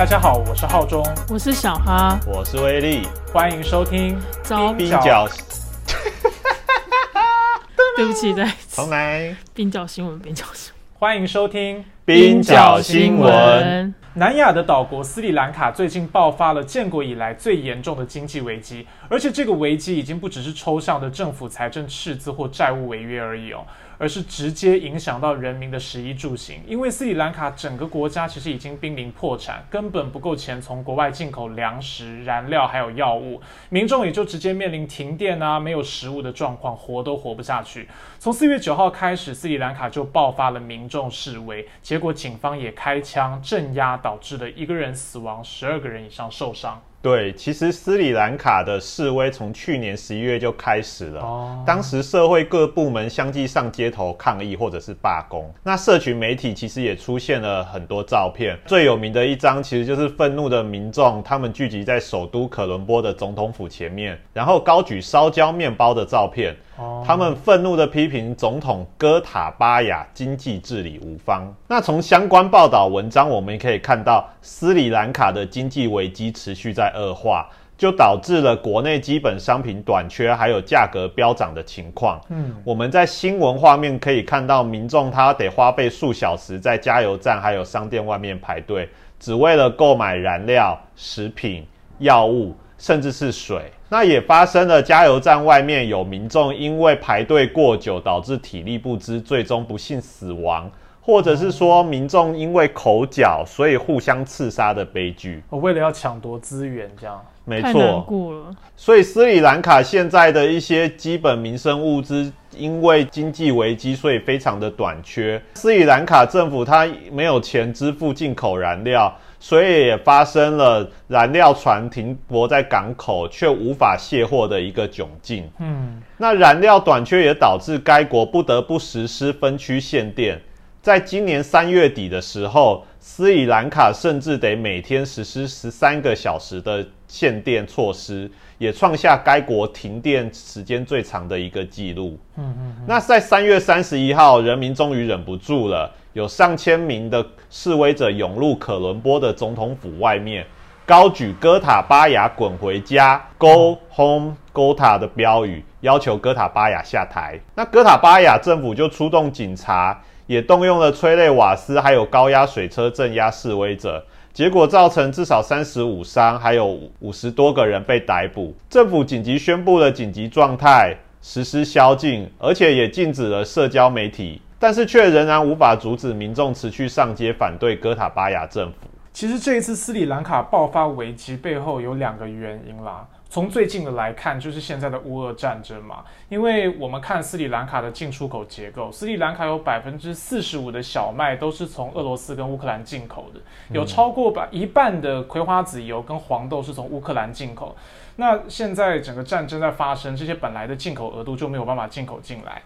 大家好，我是浩中，我是小哈，我是威力，欢迎收听早冰角。对不起，在重来。冰角新闻，冰角新闻。欢迎收听冰角新闻。南亚的岛国斯里兰卡最近爆发了建国以来最严重的经济危机，而且这个危机已经不只是抽象的政府财政赤字或债务违约而已哦。而是直接影响到人民的食衣住行，因为斯里兰卡整个国家其实已经濒临破产，根本不够钱从国外进口粮食、燃料还有药物，民众也就直接面临停电啊、没有食物的状况，活都活不下去。从四月九号开始，斯里兰卡就爆发了民众示威，结果警方也开枪镇压，导致了一个人死亡，十二个人以上受伤。对，其实斯里兰卡的示威从去年十一月就开始了。哦，当时社会各部门相继上街头抗议或者是罢工。那社群媒体其实也出现了很多照片，最有名的一张其实就是愤怒的民众，他们聚集在首都可伦坡的总统府前面，然后高举烧焦面包的照片。他们愤怒的批评总统戈塔巴雅经济治理无方。那从相关报道文章，我们可以看到斯里兰卡的经济危机持续在恶化，就导致了国内基本商品短缺，还有价格飙涨的情况。嗯，我们在新闻画面可以看到，民众他得花费数小时在加油站还有商店外面排队，只为了购买燃料、食品、药物。甚至是水，那也发生了。加油站外面有民众因为排队过久，导致体力不支，最终不幸死亡，或者是说民众因为口角，所以互相刺杀的悲剧。我为了要抢夺资源，这样没错。了。所以斯里兰卡现在的一些基本民生物资，因为经济危机，所以非常的短缺。斯里兰卡政府它没有钱支付进口燃料。所以也发生了燃料船停泊在港口却无法卸货的一个窘境。嗯，那燃料短缺也导致该国不得不实施分区限电。在今年三月底的时候，斯里兰卡甚至得每天实施十三个小时的限电措施，也创下该国停电时间最长的一个记录。嗯嗯，那在三月三十一号，人民终于忍不住了。有上千名的示威者涌入可伦坡的总统府外面，高举“哥塔巴雅滚回家 ”（Go Home Gota） 的标语，要求哥塔巴雅下台。那哥塔巴雅政府就出动警察，也动用了催泪瓦斯，还有高压水车镇压示威者，结果造成至少三十五伤，还有五十多个人被逮捕。政府紧急宣布了紧急状态，实施宵禁，而且也禁止了社交媒体。但是却仍然无法阻止民众持续上街反对哥塔巴雅政府。其实这一次斯里兰卡爆发危机背后有两个原因啦。从最近的来看，就是现在的乌俄战争嘛。因为我们看斯里兰卡的进出口结构，斯里兰卡有百分之四十五的小麦都是从俄罗斯跟乌克兰进口的，有超过百一半的葵花籽油跟黄豆是从乌克兰进口。那现在整个战争在发生，这些本来的进口额度就没有办法进口进来。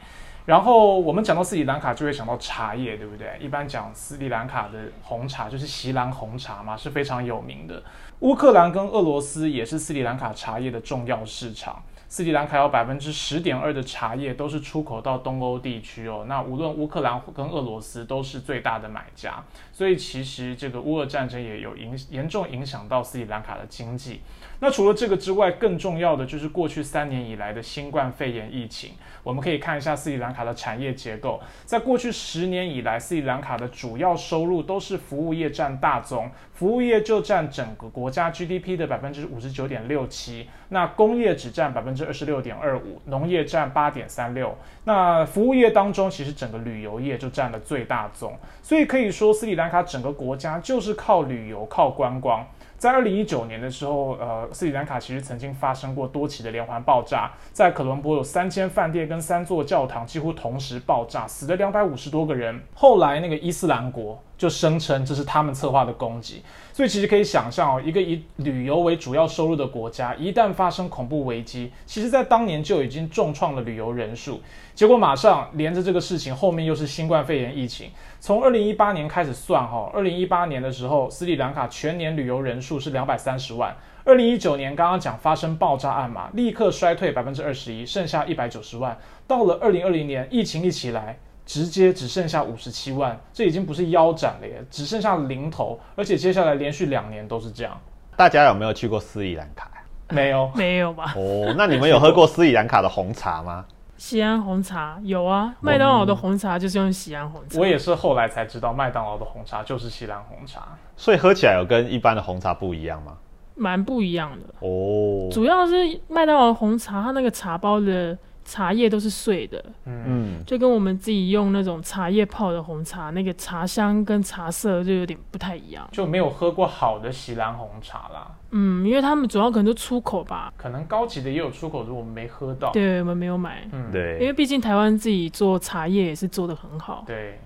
然后我们讲到斯里兰卡，就会想到茶叶，对不对？一般讲斯里兰卡的红茶就是锡兰红茶嘛，是非常有名的。乌克兰跟俄罗斯也是斯里兰卡茶叶的重要市场。斯里兰卡有百分之十点二的茶叶都是出口到东欧地区哦。那无论乌克兰跟俄罗斯都是最大的买家，所以其实这个乌俄战争也有影严重影响到斯里兰卡的经济。那除了这个之外，更重要的就是过去三年以来的新冠肺炎疫情。我们可以看一下斯里兰卡的产业结构，在过去十年以来，斯里兰卡的主要收入都是服务业占大宗，服务业就占整个国家 GDP 的百分之五十九点六七，那工业只占百分之二十六点二五，农业占八点三六。那服务业当中，其实整个旅游业就占了最大宗，所以可以说斯里兰卡整个国家就是靠旅游、靠观光。在二零一九年的时候，呃，斯里兰卡其实曾经发生过多起的连环爆炸，在可伦坡有三间饭店跟三座教堂几乎同时爆炸，死了两百五十多个人。后来那个伊斯兰国。就声称这是他们策划的攻击，所以其实可以想象哦，一个以旅游为主要收入的国家，一旦发生恐怖危机，其实在当年就已经重创了旅游人数。结果马上连着这个事情，后面又是新冠肺炎疫情。从二零一八年开始算哈，二零一八年的时候，斯里兰卡全年旅游人数是两百三十万。二零一九年刚刚讲发生爆炸案嘛，立刻衰退百分之二十一，剩下一百九十万。到了二零二零年，疫情一起来。直接只剩下五十七万，这已经不是腰斩了耶，只剩下零头，而且接下来连续两年都是这样。大家有没有去过斯里兰卡？没有，没有吧？哦，那你们有喝过斯里兰卡的红茶吗？西安红茶有啊，麦当劳的红茶就是用西安红茶。我也是后来才知道，麦当劳的红茶就是西兰红茶。所以喝起来有跟一般的红茶不一样吗？蛮不一样的，哦，主要是麦当劳的红茶，它那个茶包的茶叶都是碎的，嗯，嗯，就跟我们自己用那种茶叶泡的红茶，那个茶香跟茶色就有点不太一样。就没有喝过好的西兰红茶啦。嗯，因为他们主要可能都出口吧，可能高级的也有出口，如果我们没喝到。对我们没有买，嗯，对因对，为毕竟台湾自己做茶叶也是做的很好。对，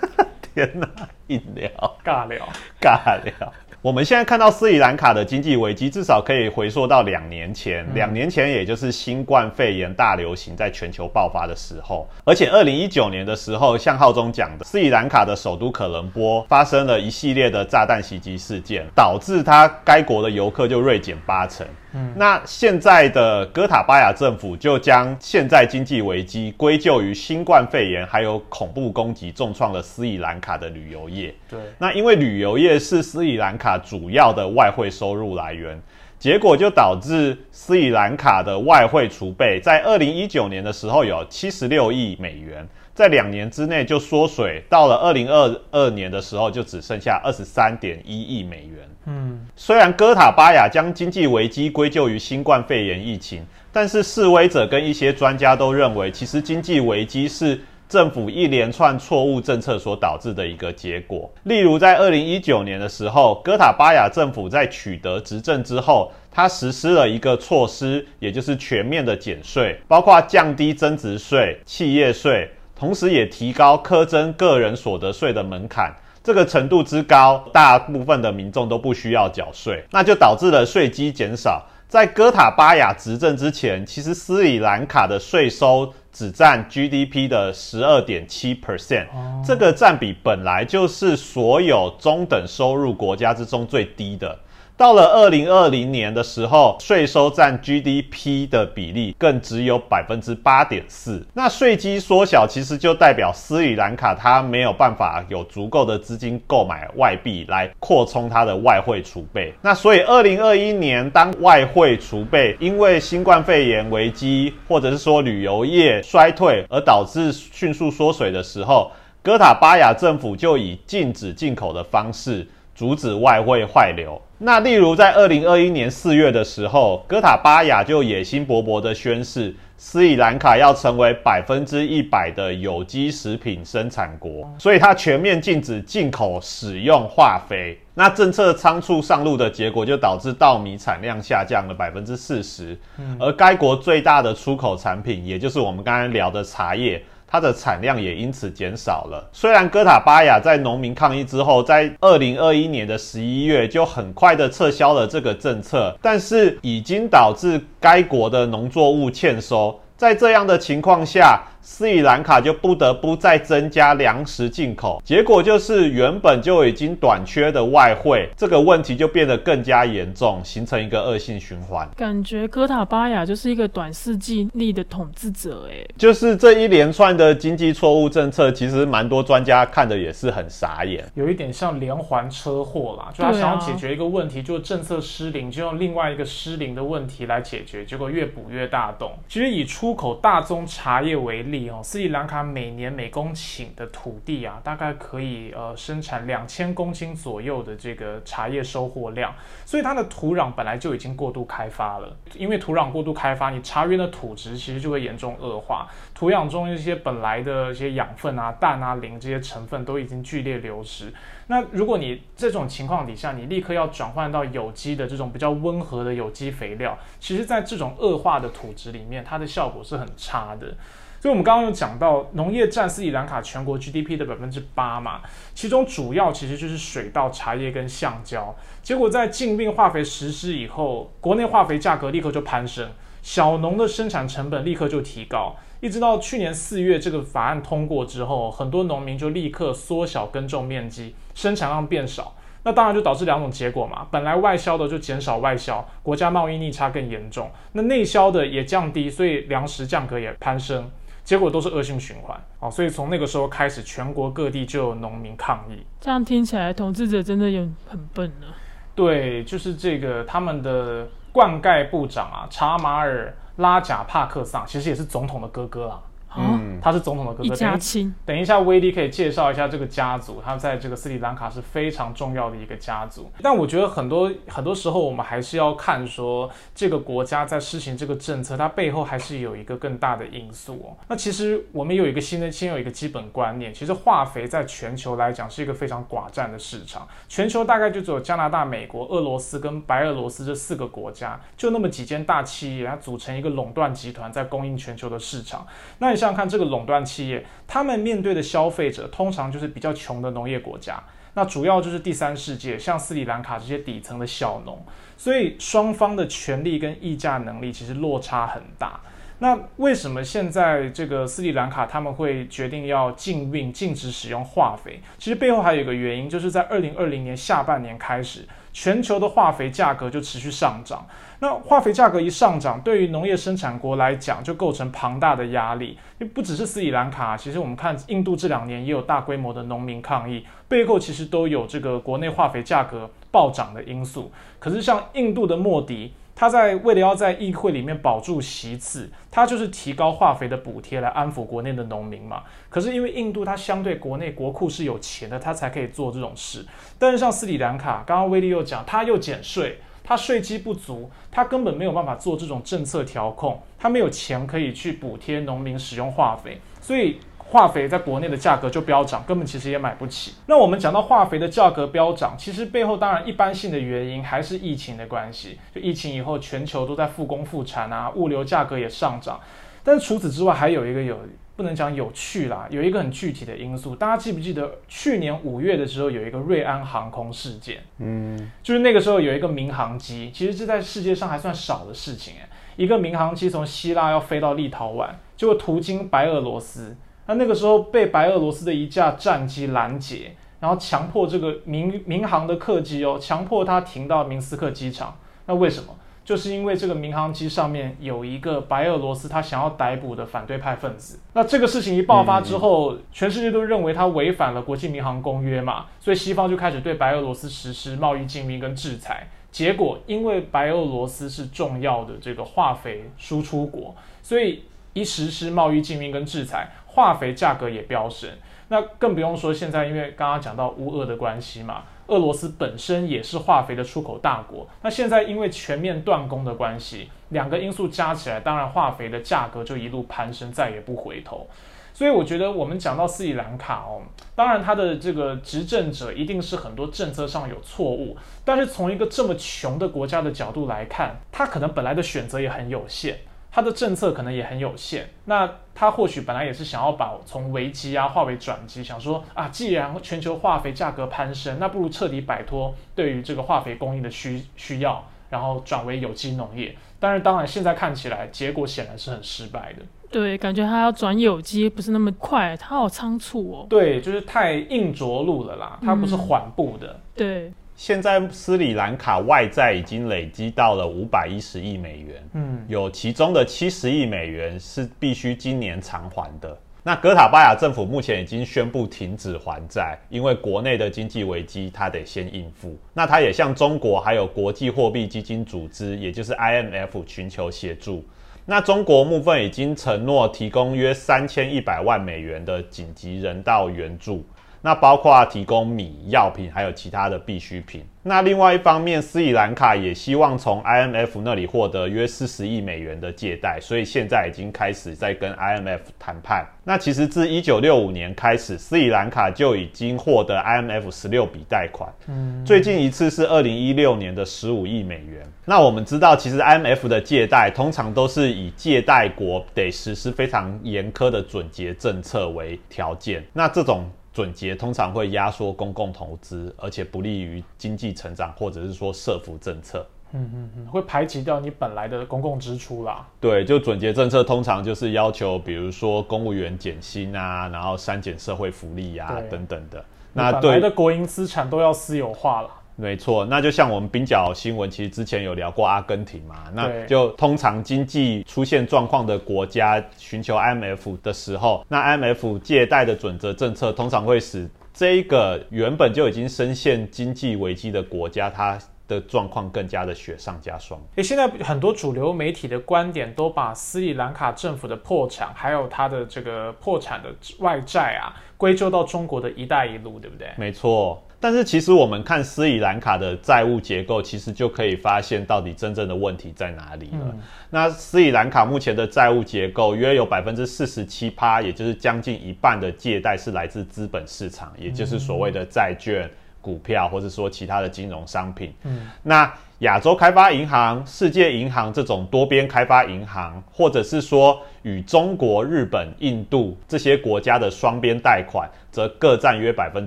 天哪，饮料尬聊。尬聊。我们现在看到斯里兰卡的经济危机，至少可以回溯到两年前。两、年前，也就是新冠肺炎大流行在全球爆发的时候。而且，二零一九年的时候，像浩中讲的，斯里兰卡的首都可伦坡发生了一系列的炸弹袭击事件，导致它该国的游客就锐减八成。嗯那现在的哥塔巴雅政府就将现在经济危机归咎于新冠肺炎还有恐怖攻击，重创了斯里兰卡的旅游业。对，那因为旅游业是斯里兰卡主要的外汇收入来源，结果就导致斯里兰卡的外汇储备在二零一九年的时候有七十六亿美元，在两年之内就缩水，到了二零二二年的时候就只剩下二十三点一亿美元。嗯，虽然哥塔巴雅将经济危机归咎于新冠肺炎疫情，但是示威者跟一些专家都认为，其实经济危机是政府一连串错误政策所导致的一个结果。例如，在二零一九年的时候，哥塔巴雅政府在取得执政之后，它实施了一个措施，也就是全面的减税，包括降低增值税、企业税，同时也提高苛征个人所得税的门槛。这个程度之高，大部分的民众都不需要缴税，那就导致了税基减少。在哥塔巴雅执政之前，其实斯里兰卡的税收只占 GDP 的十二点七 percent，这个占比本来就是所有中等收入国家之中最低的。到了二零二零年的时候，税收占 GDP 的比例更只有百分之八点四。那税基缩小，其实就代表斯里兰卡它没有办法有足够的资金购买外币来扩充它的外汇储备。那所以二零二一年，当外汇储备因为新冠肺炎危机，或者是说旅游业衰退而导致迅速缩水的时候，哥塔巴雅政府就以禁止进口的方式。阻止外汇坏流。那例如在二零二一年四月的时候，哥塔巴雅就野心勃勃地宣誓，斯里兰卡要成为百分之一百的有机食品生产国，所以它全面禁止进口使用化肥。那政策仓促上路的结果，就导致稻米产量下降了百分之四十，而该国最大的出口产品，也就是我们刚才聊的茶叶。它的产量也因此减少了。虽然哥塔巴雅在农民抗议之后，在二零二一年的十一月就很快的撤销了这个政策，但是已经导致该国的农作物欠收。在这样的情况下，斯里兰卡就不得不再增加粮食进口，结果就是原本就已经短缺的外汇，这个问题就变得更加严重，形成一个恶性循环。感觉哥塔巴雅就是一个短视记力的统治者，哎，就是这一连串的经济错误政策，其实蛮多专家看的也是很傻眼。有一点像连环车祸啦，就他想要解决一个问题，就政策失灵，就用另外一个失灵的问题来解决，结果越补越大洞。其实以出口大宗茶叶为例哦，斯里兰卡每年每公顷的土地啊，大概可以呃生产两千公斤左右的这个茶叶收获量，所以它的土壤本来就已经过度开发了。因为土壤过度开发，你茶园的土质其实就会严重恶化，土壤中一些本来的一些养分啊、氮啊、磷这些成分都已经剧烈流失。那如果你这种情况底下，你立刻要转换到有机的这种比较温和的有机肥料，其实在这种恶化的土质里面，它的效果是很差的。所以，我们刚刚有讲到，农业占斯里兰卡全国 GDP 的百分之八嘛，其中主要其实就是水稻、茶叶跟橡胶。结果在禁病化肥实施以后，国内化肥价格立刻就攀升，小农的生产成本立刻就提高。一直到去年四月这个法案通过之后，很多农民就立刻缩小耕种面积，生产量变少。那当然就导致两种结果嘛，本来外销的就减少外销，国家贸易逆差更严重；那内销的也降低，所以粮食价格也攀升。结果都是恶性循环哦。所以从那个时候开始，全国各地就有农民抗议。这样听起来，统治者真的有很笨呢。对，就是这个他们的灌溉部长啊，查马尔拉贾帕克桑，其实也是总统的哥哥啊。嗯，他是总统的哥哥。一家亲。等一下，威利可以介绍一下这个家族，他在这个斯里兰卡是非常重要的一个家族。但我觉得很多很多时候，我们还是要看说这个国家在施行这个政策，它背后还是有一个更大的因素哦。那其实我们有一个新的，先有一个基本观念，其实化肥在全球来讲是一个非常寡占的市场。全球大概就只有加拿大、美国、俄罗斯跟白俄罗斯这四个国家，就那么几间大企业，它组成一个垄断集团，在供应全球的市场。那你。想想看，这个垄断企业，他们面对的消费者通常就是比较穷的农业国家，那主要就是第三世界，像斯里兰卡这些底层的小农，所以双方的权力跟议价能力其实落差很大。那为什么现在这个斯里兰卡他们会决定要禁运、禁止使用化肥？其实背后还有一个原因，就是在二零二零年下半年开始。全球的化肥价格就持续上涨，那化肥价格一上涨，对于农业生产国来讲就构成庞大的压力。因不只是斯里兰卡，其实我们看印度这两年也有大规模的农民抗议，背后其实都有这个国内化肥价格暴涨的因素。可是像印度的莫迪。他在为了要在议会里面保住席次，他就是提高化肥的补贴来安抚国内的农民嘛。可是因为印度它相对国内国库是有钱的，他才可以做这种事。但是像斯里兰卡，刚刚威利又讲，他又减税，他税基不足，他根本没有办法做这种政策调控，他没有钱可以去补贴农民使用化肥，所以。化肥在国内的价格就飙涨，根本其实也买不起。那我们讲到化肥的价格飙涨，其实背后当然一般性的原因还是疫情的关系。就疫情以后，全球都在复工复产啊，物流价格也上涨。但是除此之外，还有一个有不能讲有趣啦，有一个很具体的因素。大家记不记得去年五月的时候有一个瑞安航空事件？嗯，就是那个时候有一个民航机，其实这在世界上还算少的事情诶，一个民航机从希腊要飞到立陶宛，结果途经白俄罗斯。那那个时候被白俄罗斯的一架战机拦截，然后强迫这个民民航的客机哦，强迫它停到明斯克机场。那为什么？就是因为这个民航机上面有一个白俄罗斯他想要逮捕的反对派分子。那这个事情一爆发之后，全世界都认为他违反了国际民航公约嘛，所以西方就开始对白俄罗斯实施贸易禁运跟制裁。结果因为白俄罗斯是重要的这个化肥输出国，所以一实施贸易禁运跟制裁。化肥价格也飙升，那更不用说现在，因为刚刚讲到乌俄的关系嘛，俄罗斯本身也是化肥的出口大国，那现在因为全面断供的关系，两个因素加起来，当然化肥的价格就一路攀升，再也不回头。所以我觉得我们讲到斯里兰卡哦，当然它的这个执政者一定是很多政策上有错误，但是从一个这么穷的国家的角度来看，它可能本来的选择也很有限。他的政策可能也很有限，那他或许本来也是想要把从危机啊化为转机，想说啊，既然全球化肥价格攀升，那不如彻底摆脱对于这个化肥供应的需需要，然后转为有机农业。但是当然现在看起来结果显然是很失败的。对，感觉他要转有机不是那么快，他好仓促哦。对，就是太硬着陆了啦，它不是缓步的。对。现在斯里兰卡外债已经累积到了五百一十亿美元，嗯，有其中的七十亿美元是必须今年偿还的。那哥塔巴亚政府目前已经宣布停止还债，因为国内的经济危机他得先应付。那他也向中国还有国际货币基金组织，也就是 IMF 寻求协助。那中国部分已经承诺提供约三千一百万美元的紧急人道援助。那包括提供米、药品，还有其他的必需品。那另外一方面，斯里兰卡也希望从 IMF 那里获得约四十亿美元的借贷，所以现在已经开始在跟 IMF 谈判。那其实自一九六五年开始，斯里兰卡就已经获得 IMF 十六笔贷款。嗯，最近一次是二零一六年的十五亿美元。那我们知道，其实 IMF 的借贷通常都是以借贷国得实施非常严苛的准结政策为条件。那这种准结通常会压缩公共投资，而且不利于经济成长，或者是说社福政策。嗯嗯嗯，会排挤掉你本来的公共支出啦。对，就准结政策通常就是要求，比如说公务员减薪啊，然后删减社会福利啊等等的。那本来的国营资产都要私有化了。没错，那就像我们冰角新闻，其实之前有聊过阿根廷嘛，那就通常经济出现状况的国家寻求 IMF 的时候，那 IMF 借贷的准则政策通常会使这一个原本就已经深陷经济危机的国家，它的状况更加的雪上加霜。诶，现在很多主流媒体的观点都把斯里兰卡政府的破产，还有它的这个破产的外债啊，归咎到中国的一带一路，对不对？没错，但是其实我们看斯里兰卡的债务结构，其实就可以发现到底真正的问题在哪里了。那斯里兰卡目前的债务结构约有百分之四十七趴，也就是将近一半的借贷是来自资本市场，也就是所谓的债券、股票，或者说其他的金融商品。嗯，那亚洲开发银行、世界银行这种多边开发银行，或者是说与中国、日本、印度这些国家的双边贷款，则各占约百分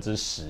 之十。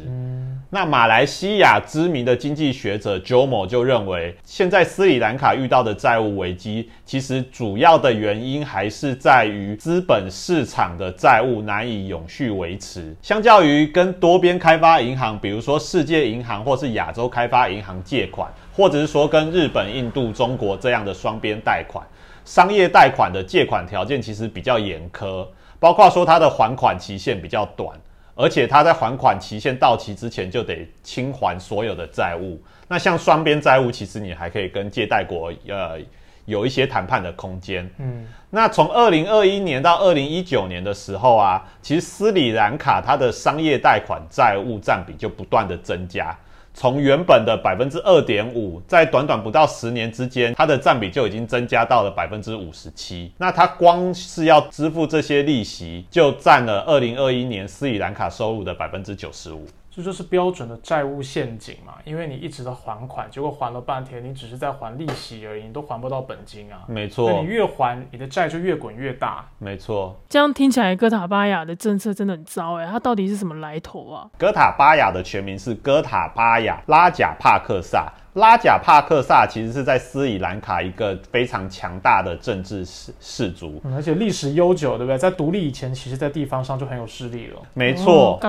那马来西亚知名的经济学者 Jomo 就认为，现在斯里兰卡遇到的债务危机，其实主要的原因还是在于资本市场的债务难以永续维持。相较于跟多边开发银行，比如说世界银行或是亚洲开发银行借款，或者是说跟日本、印度、中国这样的双边贷款，商业贷款的借款条件其实比较严苛，包括说它的还款期限比较短。而且它在还款期限到期之前就得清还所有的债务。那像双边债务，其实你还可以跟借贷国呃有一些谈判的空间。嗯，那从二零二一年到二零一九年的时候啊，其实斯里兰卡它的商业贷款债务占比就不断的增加。从原本的百分之二点五，在短短不到十年之间，它的占比就已经增加到了百分之五十七。那它光是要支付这些利息，就占了二零二一年斯里兰卡收入的百分之九十五。这就是标准的债务陷阱嘛，因为你一直在还款，结果还了半天，你只是在还利息而已，你都还不到本金啊。没错你，越还，你的债就越滚越大。没错。这样听起来，哥塔巴雅的政策真的很糟哎，它到底是什么来头啊？哥塔巴雅的全名是哥塔巴雅拉贾帕克萨。拉贾帕克萨其实是在斯里兰卡一个非常强大的政治氏氏族。嗯而且历史悠久，对不对？在独立以前，其实在地方上就很有势力了。没错，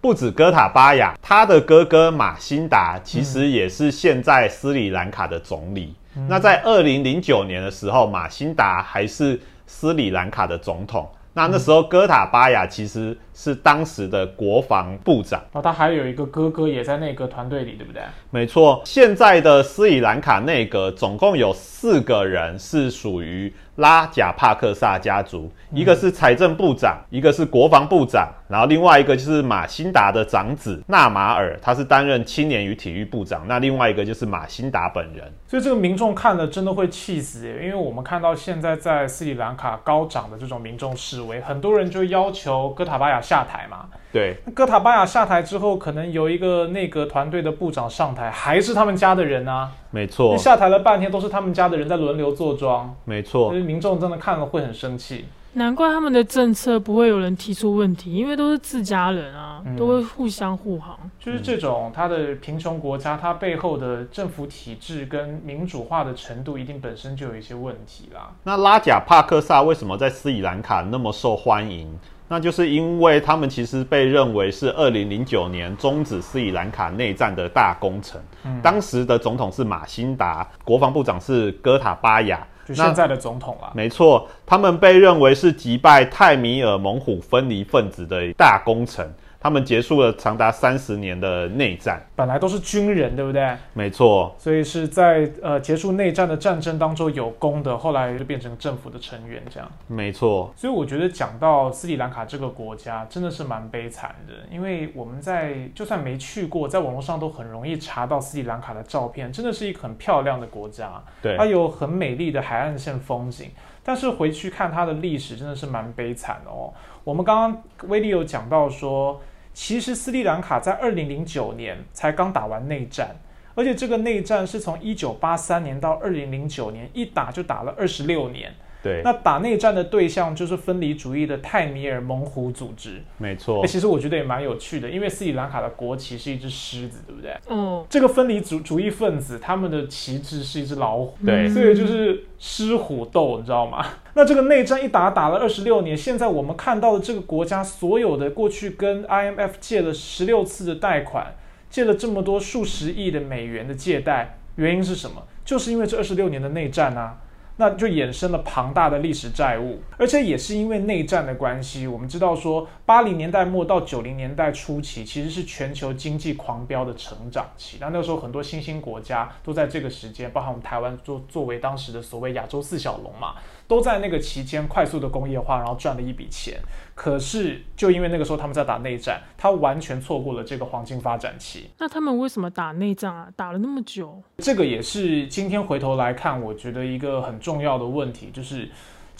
不止哥塔巴雅，他的哥哥马辛达其实也是现在斯里兰卡的总理。那在二零零九年的时候，马辛达还是斯里兰卡的总统。那那时候哥塔巴雅其实是当时的国防部长。那他还有一个哥哥也在内阁团队里，对不对？没错，现在的斯里兰卡内阁总共有四个人是属于拉贾帕克萨家族，一个是财政部长，一个是国防部长，然后另外一个就是马辛达的长子纳马尔，他是担任青年与体育部长。那另外一个就是马辛达本人。所以这个民众看了真的会气死耶，因为我们看到现在在斯里兰卡高涨的这种民众示威，很多人就要求哥塔巴雅下台嘛。对，那哥塔巴雅下台之后，可能有一个内阁团队的部长上台，还是他们家的人啊。没错，下台了半天，都是他们家的人在轮流坐庄，没错所以。民众真的看了会很生气。难怪他们的政策不会有人提出问题，因为都是自家人啊，嗯都会互相护航。就是这种它的贫穷国家，它背后的政府体制跟民主化的程度，一定本身就有一些问题啦。那拉贾帕克萨为什么在斯里兰卡那么受欢迎？那就是因为他们其实被认为是二零零九年终止斯里兰卡内战的大功臣。当时的总统是马辛达，国防部长是哥塔巴雅。现在的总统啊，没错，他们被认为是击败泰米尔猛虎分离分子的大功臣。他们结束了长达三十年的内战。本来都是军人，对不对？没错，所以是在呃结束内战的战争当中有功的，后来就变成政府的成员这样。没错，所以我觉得讲到斯里兰卡这个国家，真的是蛮悲惨的，因为我们在就算没去过，在网络上都很容易查到斯里兰卡的照片，真的是一个很漂亮的国家，对它，有很美丽的海岸线风景。但是回去看它的历史，真的是蛮悲惨的哦。我们刚刚威利有讲到说，其实斯里兰卡在二零零九年才刚打完内战，而且这个内战是从一九八三年到二零零九年，一打就打了二十六年。对，那打内战的对象就是分离主义的泰米尔猛虎组织。没错哎，，其实我觉得也蛮有趣的，因为斯里兰卡的国旗是一只狮子，对不对？嗯，这个分离主主义分子他们的旗帜是一只老虎，对嗯所以就是狮虎斗，你知道吗？那这个内战一打打了二十六年，现在我们看到的这个国家所有的过去跟 IMF 借了十六次的贷款，借了这么多数十亿的美元的借贷，原因是什么？就是因为这二十六年的内战啊。那就衍生了庞大的历史债务，而且也是因为内战的关系，我们知道说，八零年代末到九零年代初期，其实是全球经济狂飙的成长期。那那个时候很多新兴国家都在这个时间，包含我们台湾作作为当时的所谓亚洲四小龙嘛。都在那个期间快速的工业化，然后赚了一笔钱。可是就因为那个时候他们在打内战，他完全错过了这个黄金发展期。那他们为什么打内战啊？打了那么久？这个也是今天回头来看，我觉得一个很重要的问题就是。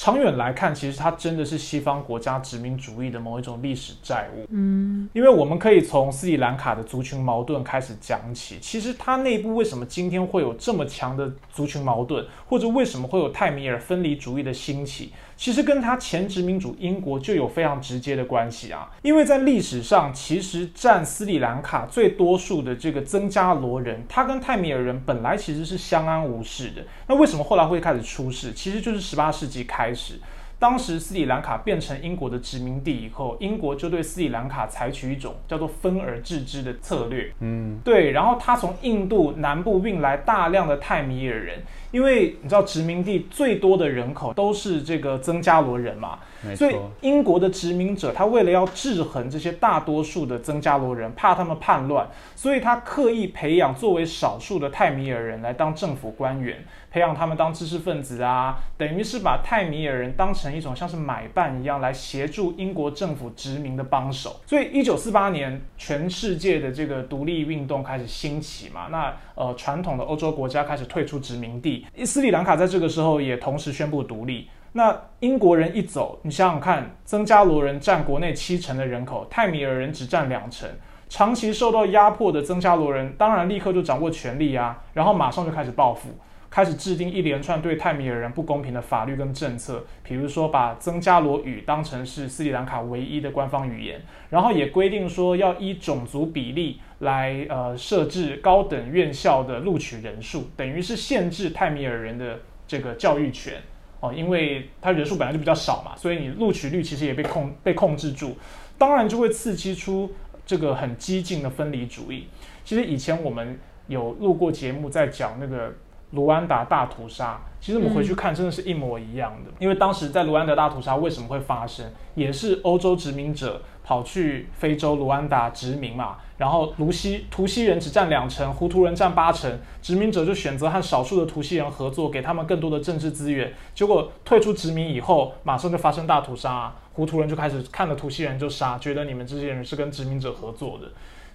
长远来看，其实它真的是西方国家殖民主义的某一种历史债务。嗯，因为我们可以从斯里兰卡的族群矛盾开始讲起。其实它内部为什么今天会有这么强的族群矛盾，或者为什么会有泰米尔分离主义的兴起？其实跟他前殖民主英国就有非常直接的关系啊，因为在历史上，其实占斯里兰卡最多数的这个增加罗人，他跟泰米尔人本来其实是相安无事的。那为什么后来会开始出事？其实就是十八世纪开始。当时斯里兰卡变成英国的殖民地以后，英国就对斯里兰卡采取一种叫做分而治之的策略。嗯，对。然后他从印度南部运来大量的泰米尔人，因为你知道殖民地最多的人口都是这个曾加罗人嘛，所以英国的殖民者他为了要制衡这些大多数的曾加罗人，怕他们叛乱，所以他刻意培养作为少数的泰米尔人来当政府官员。培养他们当知识分子啊，等于是把泰米尔人当成一种像是买办一样来协助英国政府殖民的帮手。所以，一九四八年，全世界的这个独立运动开始兴起嘛。那呃，传统的欧洲国家开始退出殖民地，斯里兰卡在这个时候也同时宣布独立。那英国人一走，你想想看，曾加罗人占国内七成的人口，泰米尔人只占两成，长期受到压迫的曾加罗人当然立刻就掌握权力啊，然后马上就开始报复。开始制定一连串对泰米尔人不公平的法律跟政策，比如说把曾加罗语当成是斯里兰卡唯一的官方语言，然后也规定说要依种族比例来呃设置高等院校的录取人数，等于是限制泰米尔人的这个教育权哦，因为他人数本来就比较少嘛，所以你录取率其实也被控被控制住，当然就会刺激出这个很激进的分离主义。其实以前我们有录过节目在讲那个。卢安达大屠杀，其实我们回去看，真的是一模一样的。因为当时在卢安达大屠杀为什么会发生，也是欧洲殖民者跑去非洲卢安达殖民嘛，然后卢西图西人只占两成，胡图人占八成，殖民者就选择和少数的图西人合作，给他们更多的政治资源。结果退出殖民以后，马上就发生大屠杀，胡图人就开始看了图西人就杀，觉得你们这些人是跟殖民者合作的。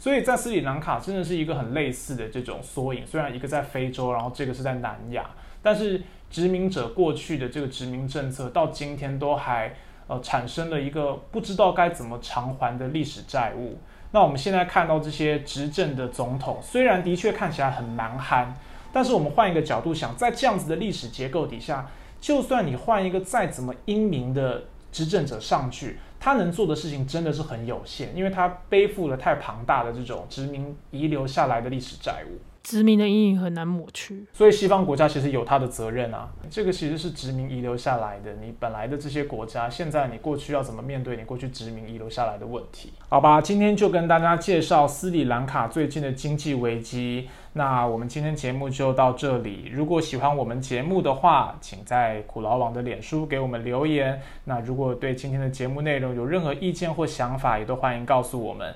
所以在斯里兰卡真的是一个很类似的这种缩影，虽然一个在非洲，然后这个是在南亚，但是殖民者过去的这个殖民政策到今天都还呃产生了一个不知道该怎么偿还的历史债务。那我们现在看到这些执政的总统，虽然的确看起来很蛮憨，但是我们换一个角度想，在这样子的历史结构底下，就算你换一个再怎么英明的执政者上去。他能做的事情真的是很有限，因为他背负了太庞大的这种殖民遗留下来的历史债务。殖民的阴影很难抹去，所以西方国家其实有它的责任啊。这个其实是殖民遗留下来的，你本来的这些国家，现在你过去要怎么面对你过去殖民遗留下来的问题？好吧，今天就跟大家介绍斯里兰卡最近的经济危机。那我们今天节目就到这里。如果喜欢我们节目的话，请在苦劳网的脸书给我们留言。那如果对今天的节目内容有任何意见或想法，也都欢迎告诉我们。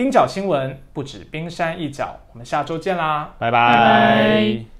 冰角新闻不止冰山一角，我们下周见啦，拜拜。